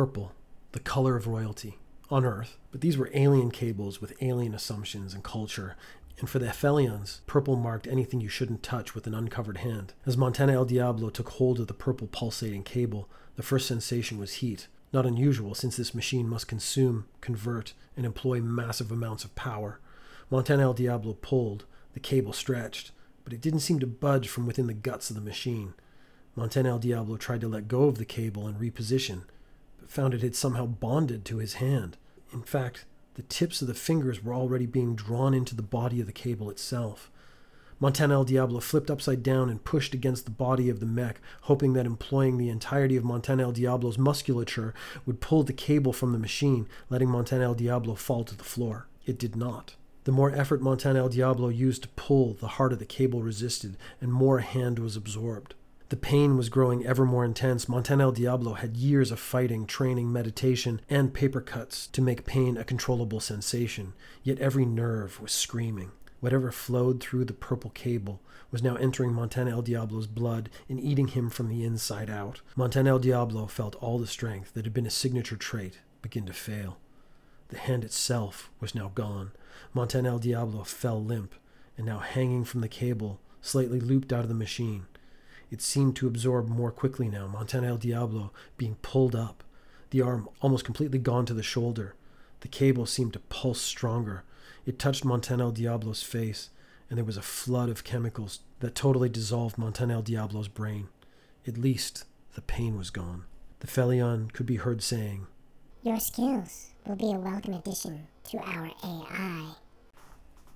purple, the color of royalty, on Earth, but these were alien cables with alien assumptions and culture. And for the Aphelions, purple marked anything you shouldn't touch with an uncovered hand. As Montana El Diablo took hold of the purple pulsating cable, the first sensation was heat, not unusual since this machine must consume, convert, and employ massive amounts of power. Montana El Diablo pulled, the cable stretched, but it didn't seem to budge from within the guts of the machine. Montana El Diablo tried to let go of the cable and reposition, found it had somehow bonded to his hand. In fact, the tips of the fingers were already being drawn into the body of the cable itself. Montana El Diablo flipped upside down and pushed against the body of the mech, hoping that employing the entirety of Montana El Diablo's musculature would pull the cable from the machine, letting Montana El Diablo fall to the floor. It did not. The more effort Montana El Diablo used to pull, the harder the cable resisted, and more hand was absorbed. The pain was growing ever more intense. Montana El Diablo had years of fighting, training, meditation, and paper cuts to make pain a controllable sensation, yet every nerve was screaming. Whatever flowed through the purple cable was now entering Montana El Diablo's blood and eating him from the inside out. Montana El Diablo felt all the strength that had been a signature trait begin to fail. The hand itself was now gone. Montana El Diablo fell limp, and now hanging from the cable, slightly looped out of the machine. It seemed to absorb more quickly now, Montana El Diablo being pulled up, the arm almost completely gone to the shoulder. The cable seemed to pulse stronger. It touched Montana El Diablo's face, and there was a flood of chemicals that totally dissolved Montana El Diablo's brain. At least the pain was gone. The Aphelion could be heard saying, Your skills will be a welcome addition to our AI.